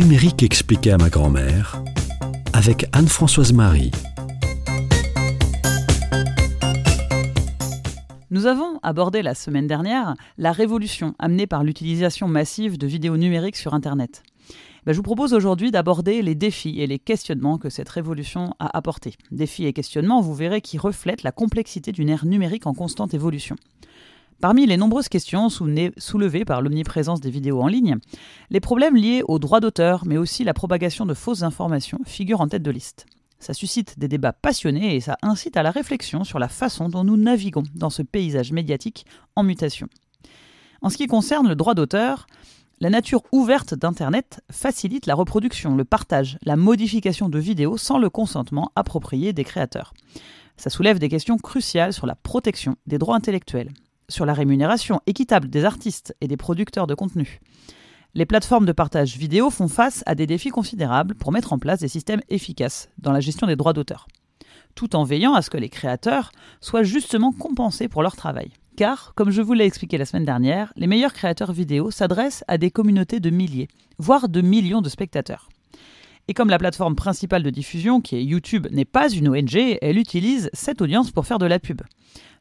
numérique expliqué à ma grand-mère avec Anne-Françoise Marie. Nous avons abordé la semaine dernière la révolution amenée par l'utilisation massive de vidéos numériques sur Internet. Ben, je vous propose aujourd'hui d'aborder les défis et les questionnements que cette révolution a apportés. Défis et questionnements, vous verrez, qui reflètent la complexité d'une ère numérique en constante évolution. Parmi les nombreuses questions soulevées par l'omniprésence des vidéos en ligne, les problèmes liés aux droits d'auteur, mais aussi la propagation de fausses informations, figurent en tête de liste. Ça suscite des débats passionnés et ça incite à la réflexion sur la façon dont nous naviguons dans ce paysage médiatique en mutation. En ce qui concerne le droit d'auteur, la nature ouverte d'Internet facilite la reproduction, le partage, la modification de vidéos sans le consentement approprié des créateurs. Ça soulève des questions cruciales sur la protection des droits intellectuels, sur la rémunération équitable des artistes et des producteurs de contenu. Les plateformes de partage vidéo font face à des défis considérables pour mettre en place des systèmes efficaces dans la gestion des droits d'auteur, tout en veillant à ce que les créateurs soient justement compensés pour leur travail. Car, comme je vous l'ai expliqué la semaine dernière, les meilleurs créateurs vidéo s'adressent à des communautés de milliers, voire de millions de spectateurs. Et comme la plateforme principale de diffusion, qui est YouTube, n'est pas une ONG, elle utilise cette audience pour faire de la pub.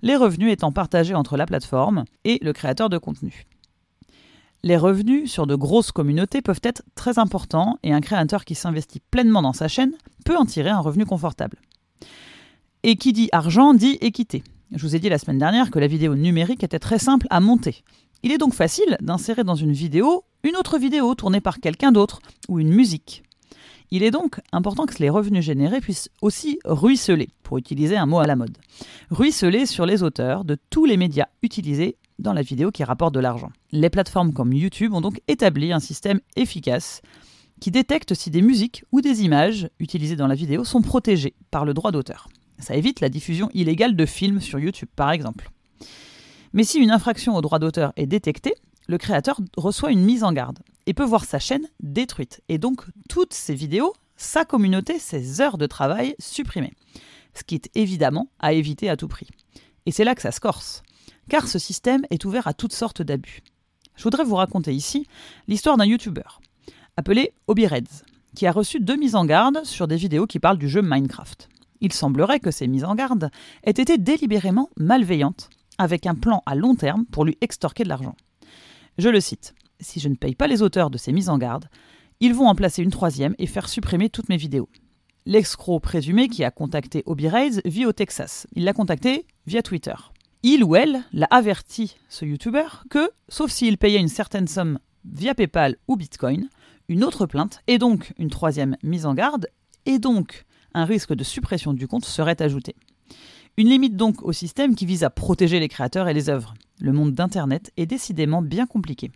Les revenus étant partagés entre la plateforme et le créateur de contenu. Les revenus sur de grosses communautés peuvent être très importants et un créateur qui s'investit pleinement dans sa chaîne peut en tirer un revenu confortable. Et qui dit argent dit équité. Je vous ai dit la semaine dernière que la vidéo numérique était très simple à monter. Il est donc facile d'insérer dans une vidéo une autre vidéo tournée par quelqu'un d'autre ou une musique. Il est donc important que les revenus générés puissent aussi ruisseler, pour utiliser un mot à la mode. Ruisseler sur les auteurs de tous les médias utilisés dans la vidéo qui rapportent de l'argent. Les plateformes comme YouTube ont donc établi un système efficace qui détecte si des musiques ou des images utilisées dans la vidéo sont protégées par le droit d'auteur. Ça évite la diffusion illégale de films sur YouTube, par exemple. Mais si une infraction au droit d'auteur est détectée, le créateur reçoit une mise en garde et peut voir sa chaîne détruite, et donc toutes ses vidéos, sa communauté, ses heures de travail supprimées. Ce qui est évidemment à éviter à tout prix. Et c'est là que ça se corse, car ce système est ouvert à toutes sortes d'abus. Je voudrais vous raconter ici l'histoire d'un YouTuber, appelé Obi Reds, qui a reçu deux mises en garde sur des vidéos qui parlent du jeu Minecraft. Il semblerait que ces mises en garde aient été délibérément malveillantes, avec un plan à long terme pour lui extorquer de l'argent. Je le cite Si je ne paye pas les auteurs de ces mises en garde, ils vont en placer une troisième et faire supprimer toutes mes vidéos. L'escroc présumé qui a contacté Obi Reyes vit au Texas. Il l'a contacté via Twitter. Il ou elle l'a averti, ce YouTuber, que, sauf s'il payait une certaine somme via PayPal ou Bitcoin, une autre plainte et donc une troisième mise en garde et donc un risque de suppression du compte serait ajouté. Une limite donc au système qui vise à protéger les créateurs et les œuvres. Le monde d'Internet est décidément bien compliqué.